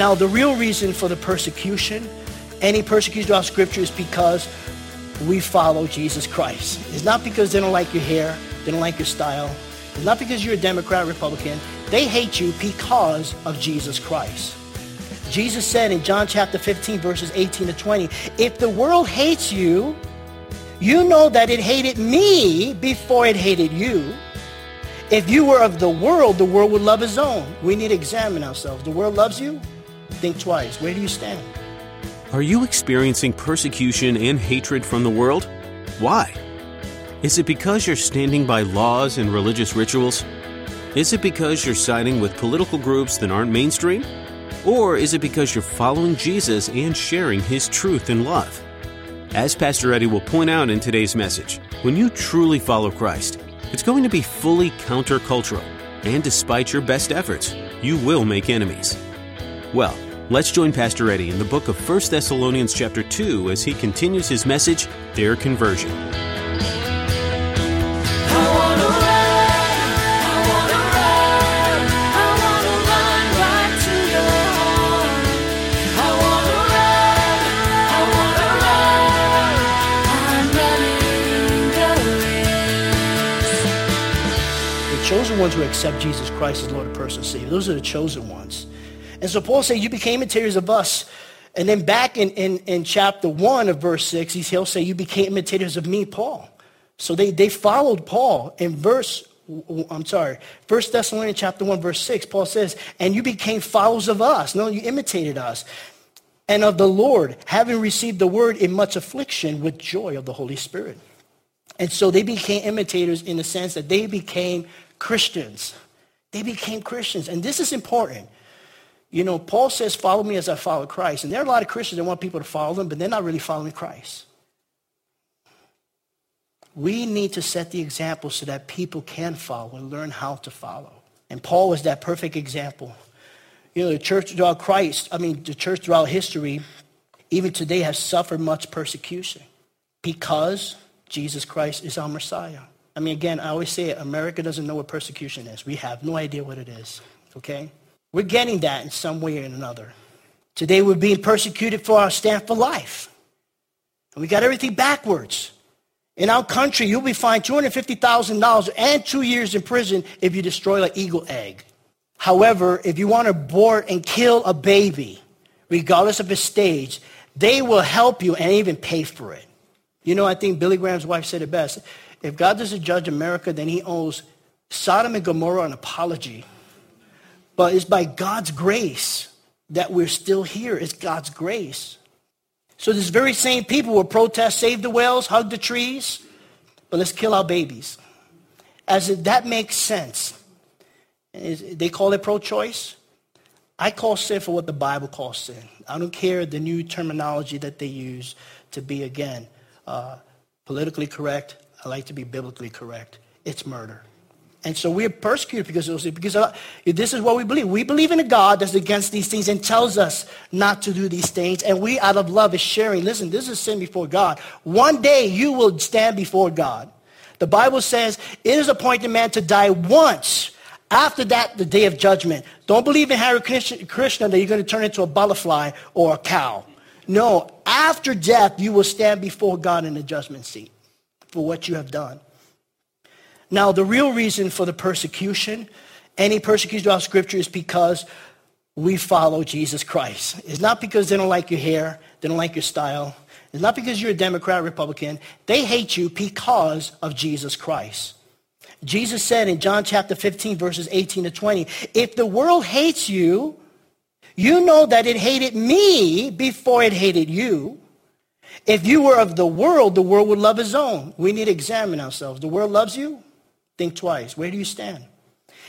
Now, the real reason for the persecution, any persecution throughout Scripture, is because we follow Jesus Christ. It's not because they don't like your hair, they don't like your style. It's not because you're a Democrat, Republican. They hate you because of Jesus Christ. Jesus said in John chapter 15, verses 18 to 20, if the world hates you, you know that it hated me before it hated you. If you were of the world, the world would love its own. We need to examine ourselves. The world loves you? Think twice. Where do you stand? Are you experiencing persecution and hatred from the world? Why? Is it because you're standing by laws and religious rituals? Is it because you're siding with political groups that aren't mainstream? Or is it because you're following Jesus and sharing his truth and love? As Pastor Eddie will point out in today's message, when you truly follow Christ, it's going to be fully countercultural, and despite your best efforts, you will make enemies. Well, Let's join Pastor Eddie in the book of 1 Thessalonians chapter 2 as he continues his message, Their Conversion. The chosen ones who accept Jesus Christ as Lord and personal Savior, those are the chosen ones. And so Paul said, you became imitators of us. And then back in, in, in chapter 1 of verse 6, he'll say, you became imitators of me, Paul. So they, they followed Paul. In verse, I'm sorry, 1 Thessalonians chapter 1, verse 6, Paul says, and you became followers of us. No, you imitated us. And of the Lord, having received the word in much affliction with joy of the Holy Spirit. And so they became imitators in the sense that they became Christians. They became Christians. And this is important. You know, Paul says, follow me as I follow Christ. And there are a lot of Christians that want people to follow them, but they're not really following Christ. We need to set the example so that people can follow and learn how to follow. And Paul was that perfect example. You know, the church throughout Christ, I mean, the church throughout history, even today has suffered much persecution because Jesus Christ is our Messiah. I mean, again, I always say it, America doesn't know what persecution is. We have no idea what it is, okay? We're getting that in some way or another. Today we're being persecuted for our stand for life. And we got everything backwards. In our country, you'll be fined $250,000 and two years in prison if you destroy an eagle egg. However, if you want to abort and kill a baby, regardless of its stage, they will help you and even pay for it. You know, I think Billy Graham's wife said it best. If God doesn't judge America, then he owes Sodom and Gomorrah an apology. But it's by God's grace that we're still here. It's God's grace. So this very same people will protest, save the whales, hug the trees, but let's kill our babies. As if that makes sense. They call it pro-choice. I call sin for what the Bible calls sin. I don't care the new terminology that they use to be, again, uh, politically correct. I like to be biblically correct. It's murder. And so we're persecuted because of it. Because uh, this is what we believe. We believe in a God that's against these things and tells us not to do these things. And we, out of love, is sharing. Listen, this is sin before God. One day you will stand before God. The Bible says it is appointed man to die once. After that, the day of judgment. Don't believe in Hare Krishna that you're going to turn into a butterfly or a cow. No, after death, you will stand before God in the judgment seat for what you have done. Now, the real reason for the persecution, any persecution throughout Scripture, is because we follow Jesus Christ. It's not because they don't like your hair, they don't like your style. It's not because you're a Democrat, or Republican. They hate you because of Jesus Christ. Jesus said in John chapter 15, verses 18 to 20, if the world hates you, you know that it hated me before it hated you. If you were of the world, the world would love its own. We need to examine ourselves. The world loves you. Think twice. Where do you stand?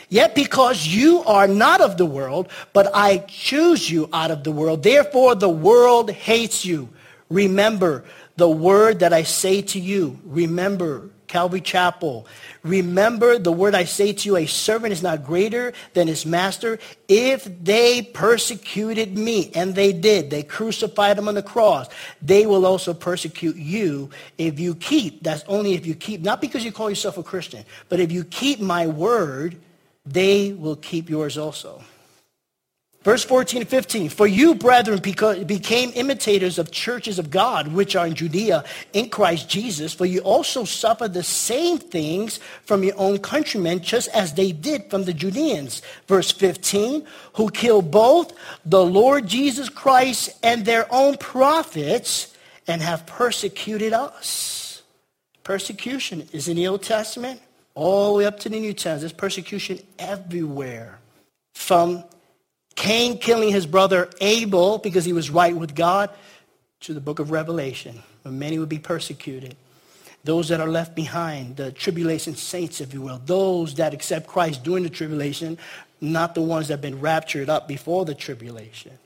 Yet because you are not of the world, but I choose you out of the world, therefore the world hates you. Remember the word that I say to you. Remember, Calvary Chapel. Remember the word I say to you, a servant is not greater than his master. If they persecuted me, and they did, they crucified him on the cross, they will also persecute you if you keep, that's only if you keep, not because you call yourself a Christian, but if you keep my word, they will keep yours also. Verse 14 and 15, for you, brethren, became imitators of churches of God, which are in Judea, in Christ Jesus, for you also suffer the same things from your own countrymen, just as they did from the Judeans. Verse 15, who killed both the Lord Jesus Christ and their own prophets, and have persecuted us. Persecution is in the Old Testament, all the way up to the New Testament. There's persecution everywhere. From Cain killing his brother Abel because he was right with God, to the book of Revelation, where many would be persecuted. Those that are left behind, the tribulation saints, if you will, those that accept Christ during the tribulation, not the ones that have been raptured up before the tribulation.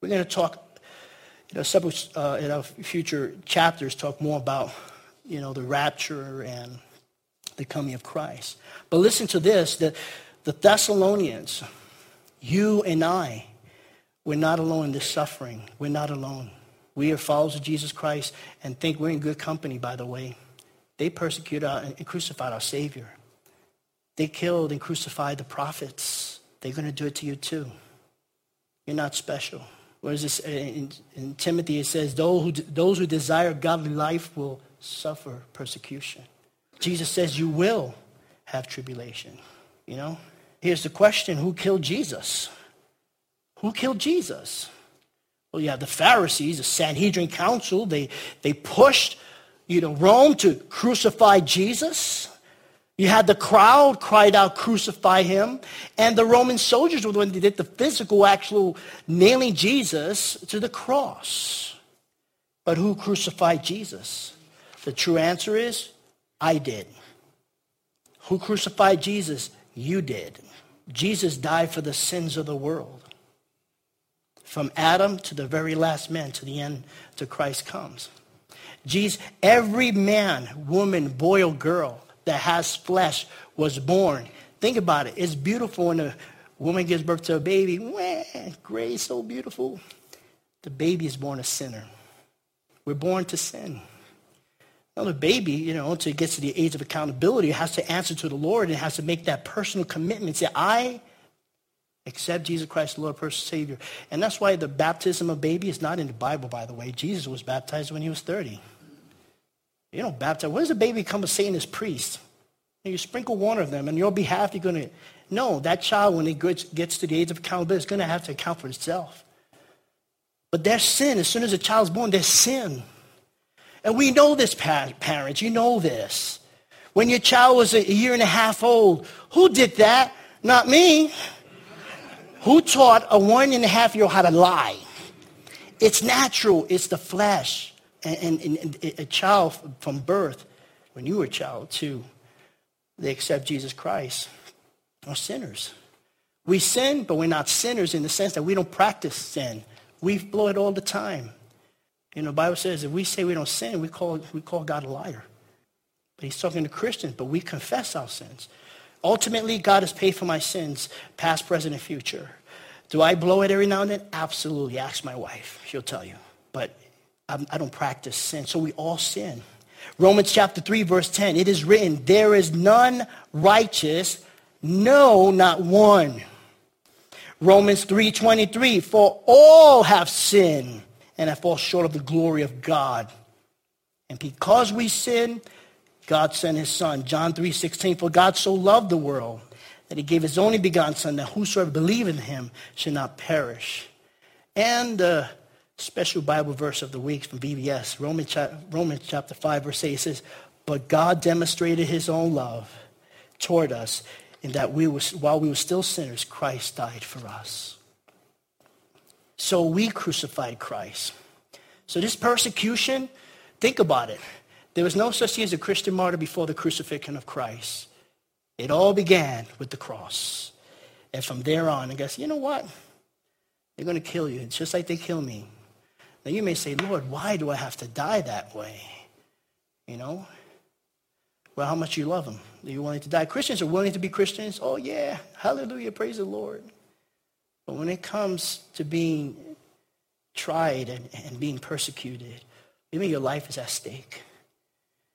We're going to talk, you know, several, uh, in our future chapters, talk more about, you know, the rapture and the coming of Christ. But listen to this, that the Thessalonians, you and I, we're not alone in this suffering. We're not alone. We are followers of Jesus Christ and think we're in good company, by the way. They persecuted and crucified our Savior. They killed and crucified the prophets. They're going to do it to you too. You're not special. What is this? In, in Timothy, it says, those who, those who desire godly life will suffer persecution. Jesus says you will have tribulation, you know? Here's the question who killed Jesus? Who killed Jesus? Well, you have the Pharisees, the Sanhedrin Council. They, they pushed you know, Rome to crucify Jesus. You had the crowd cried out, crucify him. And the Roman soldiers were the ones that did the physical, actual nailing Jesus to the cross. But who crucified Jesus? The true answer is, I did. Who crucified Jesus? You did. Jesus died for the sins of the world. From Adam to the very last man, to the end, to Christ comes. Jesus, every man, woman, boy, or girl that has flesh was born. Think about it. It's beautiful when a woman gives birth to a baby. Wah, great, so beautiful. The baby is born a sinner. We're born to sin. Now, the baby, you know, until it gets to the age of accountability, has to answer to the Lord and has to make that personal commitment. Say, I accept Jesus Christ, the Lord, personal Savior. And that's why the baptism of baby is not in the Bible, by the way. Jesus was baptized when he was 30. You don't baptize. What does a baby come to Satan as priest? You sprinkle water on them, and on your behalf, you're going to. No, that child, when it gets to the age of accountability, is going to have to account for itself. But there's sin. As soon as a child's born, there's sin. And we know this, parents. You know this. When your child was a year and a half old, who did that? Not me. Who taught a one and a half year old how to lie? It's natural. It's the flesh. And, and, and, a child from birth, when you were a child too, they accept Jesus Christ, are sinners. We sin, but we're not sinners in the sense that we don't practice sin. We blow it all the time. You know, the Bible says if we say we don't sin, we call, we call God a liar. But he's talking to Christians, but we confess our sins. Ultimately, God has paid for my sins, past, present, and future. Do I blow it every now and then? Absolutely. Ask my wife. She'll tell you. But I'm, I do not practice sin. So we all sin. Romans chapter 3, verse 10. It is written, there is none righteous, no, not one. Romans 3.23, for all have sinned and that fall short of the glory of God. And because we sin, God sent his son. John 3.16, for God so loved the world that he gave his only begotten son that whosoever believe in him should not perish. And the special Bible verse of the week from VBS, Romans, Romans chapter 5, verse 8, it says, But God demonstrated his own love toward us in that we while we were still sinners, Christ died for us. So we crucified Christ. So this persecution, think about it. There was no such thing as a Christian martyr before the crucifixion of Christ. It all began with the cross. And from there on, I guess, you know what? They're going to kill you. It's just like they kill me. Now you may say, Lord, why do I have to die that way? You know? Well, how much you love them. Are you willing to die? Christians are willing to be Christians. Oh, yeah. Hallelujah. Praise the Lord. But when it comes to being tried and, and being persecuted, maybe your life is at stake.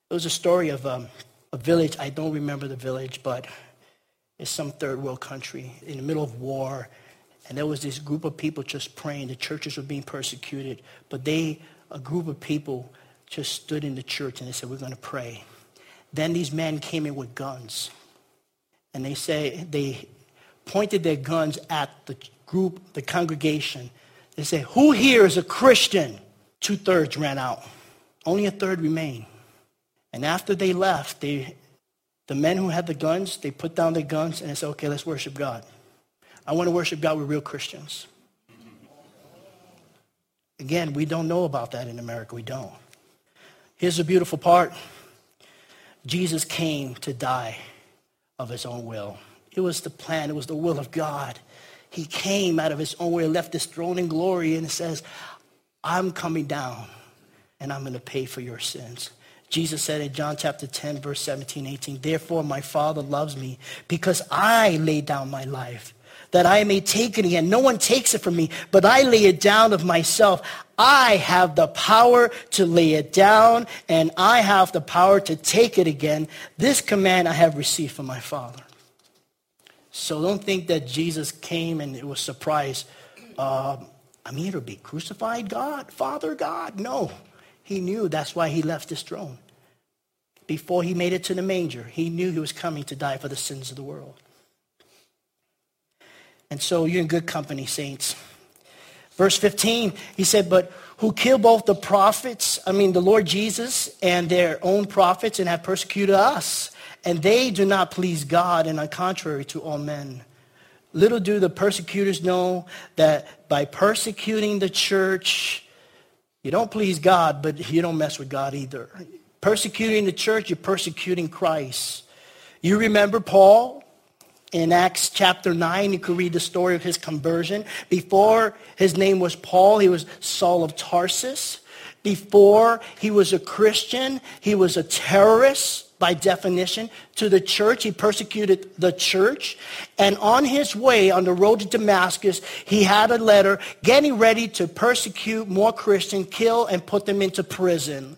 There was a story of um, a village. I don't remember the village, but it's some third world country in the middle of war. And there was this group of people just praying. The churches were being persecuted. But they, a group of people, just stood in the church and they said, We're going to pray. Then these men came in with guns. And they say they pointed their guns at the group, the congregation. They said, Who here is a Christian? Two thirds ran out. Only a third remained. And after they left, they, the men who had the guns, they put down their guns and they said, okay, let's worship God. I want to worship God with real Christians. Again, we don't know about that in America. We don't. Here's the beautiful part. Jesus came to die of his own will. It was the plan. It was the will of God. He came out of his own will, left his throne in glory, and says, I'm coming down, and I'm going to pay for your sins. Jesus said in John chapter 10, verse 17, 18, Therefore my Father loves me because I lay down my life that I may take it again. No one takes it from me, but I lay it down of myself. I have the power to lay it down, and I have the power to take it again. This command I have received from my Father. So don't think that Jesus came and it was surprise. Uh, I'm here to be crucified, God, Father God. No. He knew that's why he left his throne. Before he made it to the manger, he knew he was coming to die for the sins of the world. And so you're in good company, saints. Verse 15, he said, But who kill both the prophets, I mean the Lord Jesus, and their own prophets, and have persecuted us. And they do not please God, and are contrary to all men. Little do the persecutors know that by persecuting the church, you don't please God, but you don't mess with God either. Persecuting the church, you're persecuting Christ. You remember Paul in Acts chapter 9, you could read the story of his conversion. Before his name was Paul, he was Saul of Tarsus. Before he was a Christian, he was a terrorist by definition, to the church. He persecuted the church. And on his way, on the road to Damascus, he had a letter getting ready to persecute more Christians, kill, and put them into prison.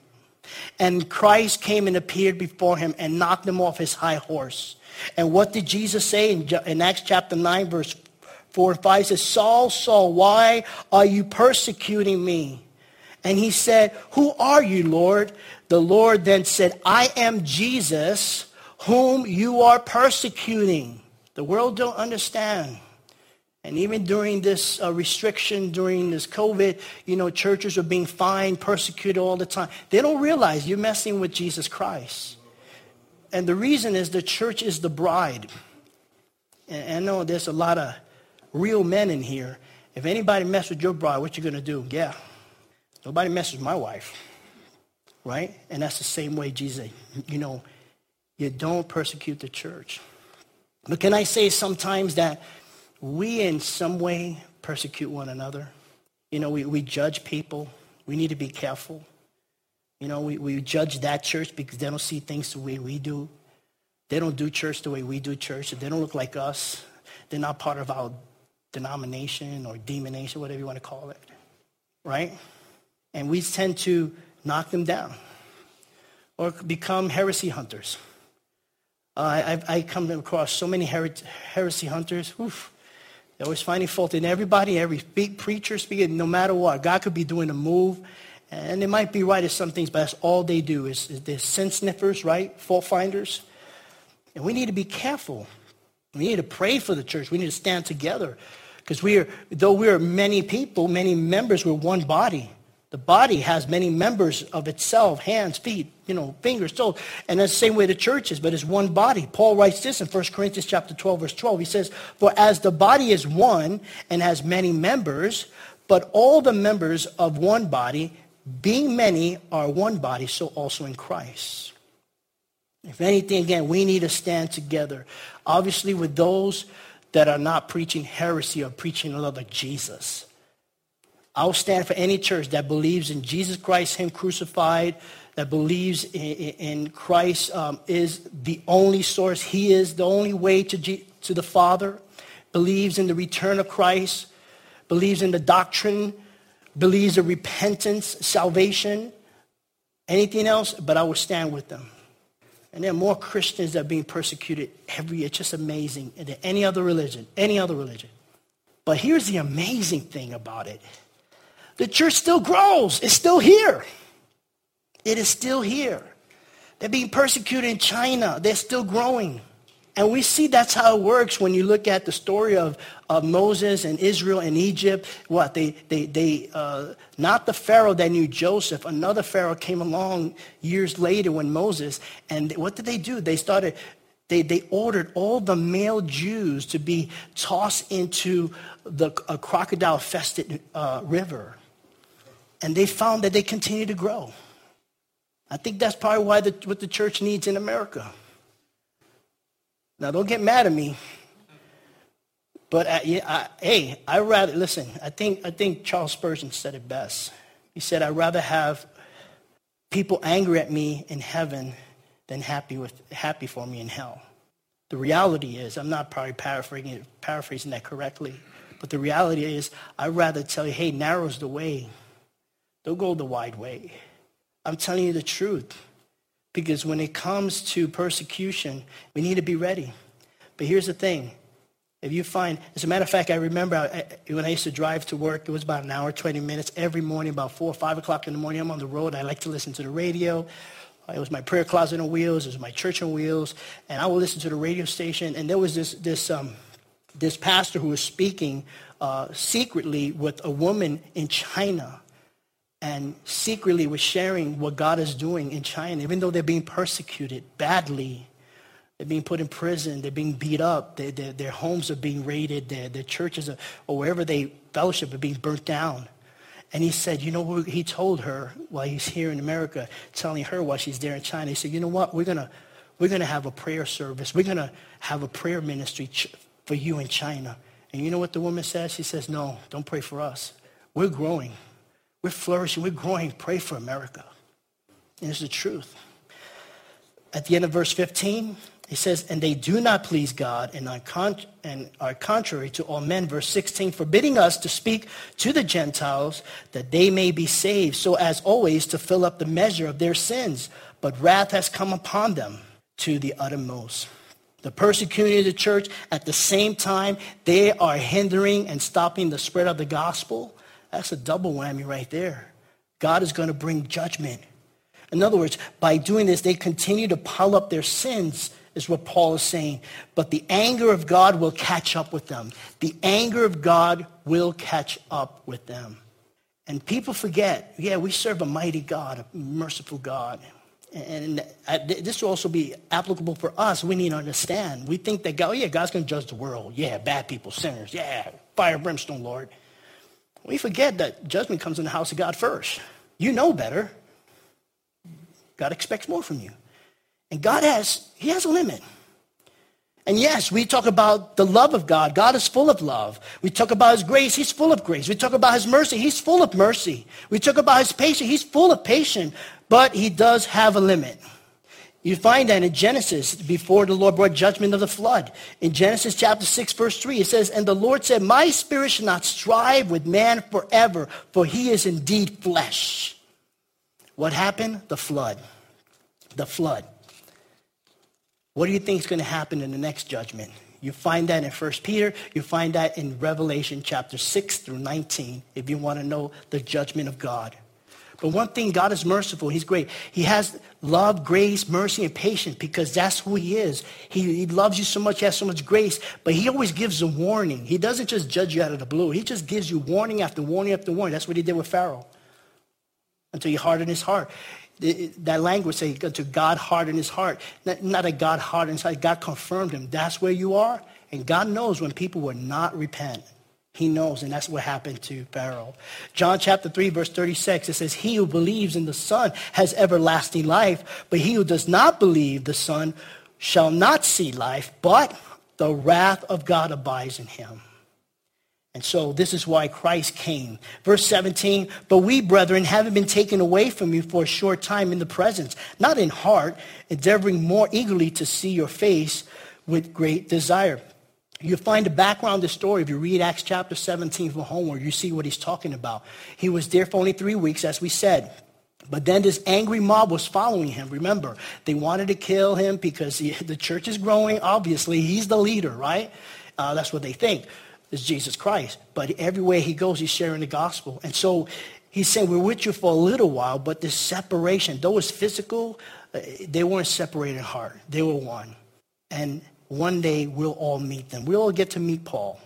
And Christ came and appeared before him and knocked him off his high horse. And what did Jesus say in, Acts chapter 9, verse 4 and 5? He says, Saul, Saul, why are you persecuting me? And he said, Who are you, Lord? The Lord then said, I am Jesus whom you are persecuting. The world don't understand. And even during this uh, restriction, during this COVID, you know, churches are being fined, persecuted all the time. They don't realize you're messing with Jesus Christ. And the reason is the church is the bride. And I know there's a lot of real men in here. If anybody mess with your bride, what you going to do? Yeah. Nobody messes my wife right? And that's the same way Jesus, you know, you don't persecute the church. But can I say sometimes that we in some way persecute one another? You know, we, we judge people. We need to be careful. You know, we, we judge that church because they don't see things the way we do. They don't do church the way we do church. They don't look like us. They're not part of our denomination or demonation, whatever you want to call it. Right? And we tend to knock them down or become heresy hunters. Uh, I, I come across so many her- heresy hunters. Oof, they're always finding fault in everybody, every preacher speaking, no matter what. God could be doing a move, and they might be right at some things, but that's all they do is, is they're sin sniffers, right? Fault finders. And we need to be careful. We need to pray for the church. We need to stand together. Because we are, though we are many people, many members, we're one body. The body has many members of itself, hands, feet, you know, fingers, toes. And that's the same way the church is, but it's one body. Paul writes this in 1 Corinthians chapter 12, verse 12. He says, For as the body is one and has many members, but all the members of one body, being many, are one body, so also in Christ. If anything, again, we need to stand together. Obviously, with those that are not preaching heresy or preaching another Jesus. I'll stand for any church that believes in Jesus Christ, Him crucified, that believes in, in Christ um, is the only source. He is the only way to, G, to the Father, believes in the return of Christ, believes in the doctrine, believes in repentance, salvation, anything else, but I will stand with them. And there are more Christians that are being persecuted every year. It's just amazing than any other religion, any other religion. But here's the amazing thing about it. The church still grows. It's still here. It is still here. They're being persecuted in China. They're still growing. And we see that's how it works when you look at the story of, of Moses and Israel and Egypt. What? They, they, they uh, not the Pharaoh that knew Joseph. Another Pharaoh came along years later when Moses. And what did they do? They started, they, they ordered all the male Jews to be tossed into the a crocodile-fested uh, river. And they found that they continue to grow. I think that's probably why the, what the church needs in America. Now, don't get mad at me. But I, I, hey, I rather listen. I think I think Charles Spurgeon said it best. He said, "I'd rather have people angry at me in heaven than happy with happy for me in hell." The reality is, I'm not probably paraphrasing paraphrasing that correctly, but the reality is, I'd rather tell you, "Hey, narrow's the way. Don't go the wide way." I'm telling you the truth. Because when it comes to persecution, we need to be ready. But here's the thing. If you find, as a matter of fact, I remember I, when I used to drive to work, it was about an hour, 20 minutes every morning, about 4 or 5 o'clock in the morning. I'm on the road. I like to listen to the radio. It was my prayer closet on wheels. It was my church on wheels. And I would listen to the radio station. And there was this, this, um, this pastor who was speaking uh, secretly with a woman in China and secretly was sharing what God is doing in China, even though they're being persecuted badly. They're being put in prison. They're being beat up. They, they, their homes are being raided. Their, their churches are, or wherever they fellowship are being burnt down. And he said, you know what he told her while he's here in America, telling her while she's there in China. He said, you know what? We're going to we're gonna have a prayer service. We're going to have a prayer ministry ch- for you in China. And you know what the woman says? She says, no, don't pray for us. We're growing. We're flourishing. We're growing. Pray for America. And it's the truth. At the end of verse 15, he says, and they do not please God and are, and are contrary to all men. Verse 16, forbidding us to speak to the Gentiles that they may be saved, so as always to fill up the measure of their sins. But wrath has come upon them to the uttermost. The persecuting of the church, at the same time, they are hindering and stopping the spread of the gospel. That's a double whammy right there. God is going to bring judgment. In other words, by doing this, they continue to pile up their sins, is what Paul is saying. But the anger of God will catch up with them. The anger of God will catch up with them. And people forget, yeah, we serve a mighty God, a merciful God. And this will also be applicable for us. We need to understand. We think that God, oh, yeah, God's going to judge the world. Yeah, bad people, sinners. Yeah, fire, brimstone, Lord. We forget that judgment comes in the house of God first. You know better. God expects more from you. And God has, he has a limit. And yes, we talk about the love of God. God is full of love. We talk about his grace. He's full of grace. We talk about his mercy. He's full of mercy. We talk about his patience. He's full of patience. But he does have a limit. You find that in Genesis, before the Lord brought judgment of the flood. In Genesis chapter 6, verse 3, it says, And the Lord said, My spirit shall not strive with man forever, for he is indeed flesh. What happened? The flood. The flood. What do you think is going to happen in the next judgment? You find that in 1 Peter. You find that in Revelation chapter 6 through 19, if you want to know the judgment of God. But one thing, God is merciful. He's great. He has love, grace, mercy, and patience because that's who he is. He, he loves you so much. He has so much grace. But he always gives a warning. He doesn't just judge you out of the blue. He just gives you warning after warning after warning. That's what he did with Pharaoh until he hardened his heart. That language says until God hardened his heart. Not, a God hardened his heart. God confirmed him. That's where you are. And God knows when people will not repent. He knows, and that's what happened to Pharaoh. John chapter 3, verse 36, it says, He who believes in the Son has everlasting life, but he who does not believe the Son shall not see life, but the wrath of God abides in him. And so this is why Christ came. Verse 17, but we, brethren, having been taken away from you for a short time in the presence, not in heart, endeavoring more eagerly to see your face with great desire. You find the background of the story. If you read Acts chapter 17 from homework, you see what he's talking about. He was there for only three weeks, as we said. But then this angry mob was following him. Remember, they wanted to kill him because he, the church is growing. Obviously, he's the leader, right? Uh, that's what they think is Jesus Christ. But everywhere he goes, he's sharing the gospel. And so he's saying, we're with you for a little while, but this separation, though it's physical, uh, they weren't separated in heart. They were one. And one day we'll all meet them. We'll all get to meet Paul.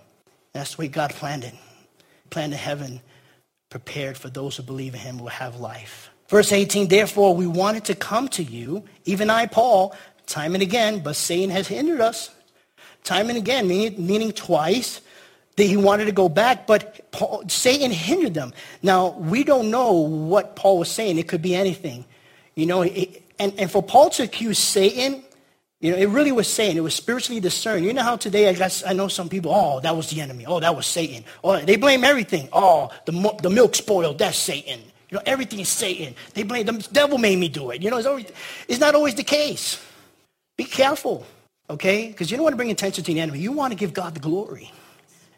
That's the way God planned it. Planned a heaven prepared for those who believe in him will have life. Verse 18, therefore we wanted to come to you, even I, Paul, time and again, but Satan has hindered us. Time and again, meaning, meaning twice, that he wanted to go back, but Paul, Satan hindered them. Now, we don't know what Paul was saying. It could be anything. You know, it, and, and for Paul to accuse Satan you know, it really was Satan. It was spiritually discerned. You know how today I guess I know some people, oh, that was the enemy. Oh, that was Satan. Oh, they blame everything. Oh, the, the milk spoiled. That's Satan. You know, everything is Satan. They blame the devil made me do it. You know, it's, always, it's not always the case. Be careful, okay? Because you don't want to bring attention to the enemy. You want to give God the glory.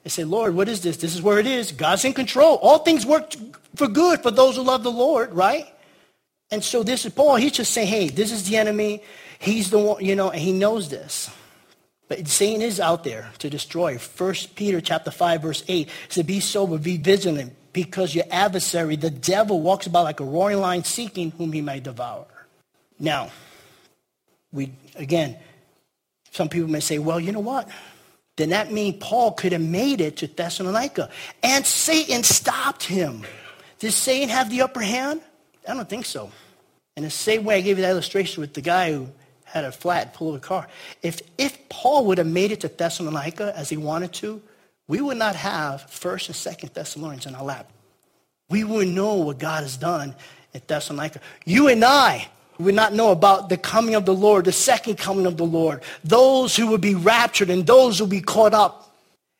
And say, Lord, what is this? This is where it is. God's in control. All things work for good for those who love the Lord, right? And so this is Paul. He's just saying, hey, this is the enemy. He's the one, you know, and he knows this. But Satan is out there to destroy. 1 Peter chapter 5, verse 8 says, Be sober, be vigilant, because your adversary, the devil, walks about like a roaring lion seeking whom he may devour. Now, we again, some people may say, well, you know what? Then that means Paul could have made it to Thessalonica. And Satan stopped him. Did Satan have the upper hand? I don't think so. In the same way I gave you that illustration with the guy who had a flat, pull of a car. If, if Paul would have made it to Thessalonica as he wanted to, we would not have 1st and 2nd Thessalonians in our lap. We wouldn't know what God has done at Thessalonica. You and I would not know about the coming of the Lord, the second coming of the Lord, those who would be raptured and those who would be caught up.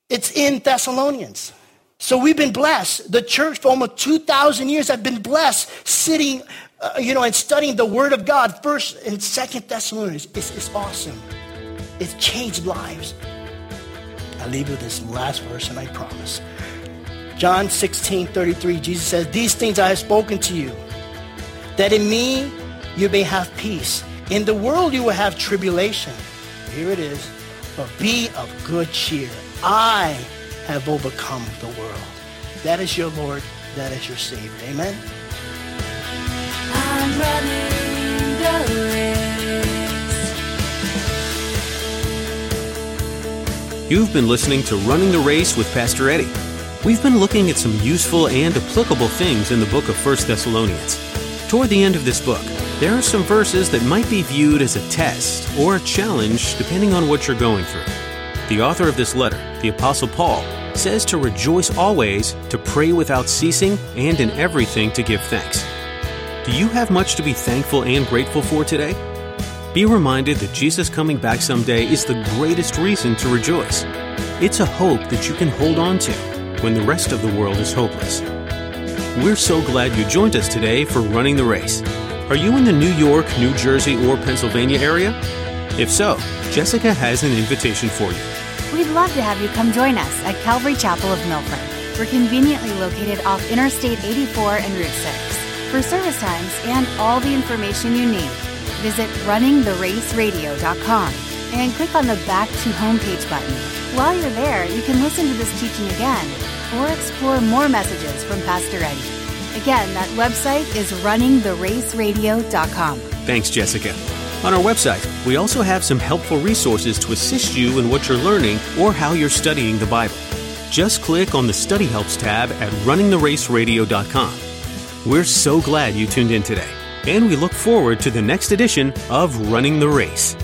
It's in Thessalonians. So we've been blessed. The church for almost 2,000 years have been blessed sitting uh, you know, and studying the Word of God, First and Second Thessalonians, it's, it's awesome. It's changed lives. I leave you with this last verse, and I promise. John 16, 33, Jesus says, These things I have spoken to you, that in me you may have peace. In the world you will have tribulation. Here it is. But be of good cheer. I have overcome the world. That is your Lord. That is your Savior. Amen. You've been listening to Running the Race with Pastor Eddie. We've been looking at some useful and applicable things in the book of 1 Thessalonians. Toward the end of this book, there are some verses that might be viewed as a test or a challenge depending on what you're going through. The author of this letter, the Apostle Paul, says to rejoice always, to pray without ceasing, and in everything to give thanks. Do you have much to be thankful and grateful for today? Be reminded that Jesus coming back someday is the greatest reason to rejoice. It's a hope that you can hold on to when the rest of the world is hopeless. We're so glad you joined us today for Running the Race. Are you in the New York, New Jersey, or Pennsylvania area? If so, Jessica has an invitation for you. We'd love to have you come join us at Calvary Chapel of Milford. We're conveniently located off Interstate 84 and Route 6. For service times and all the information you need, visit runningtheraceradio.com and click on the Back to Homepage button. While you're there, you can listen to this teaching again or explore more messages from Pastor Eddie. Again, that website is runningtheraceradio.com. Thanks, Jessica. On our website, we also have some helpful resources to assist you in what you're learning or how you're studying the Bible. Just click on the Study Helps tab at runningtheraceradio.com. We're so glad you tuned in today, and we look forward to the next edition of Running the Race.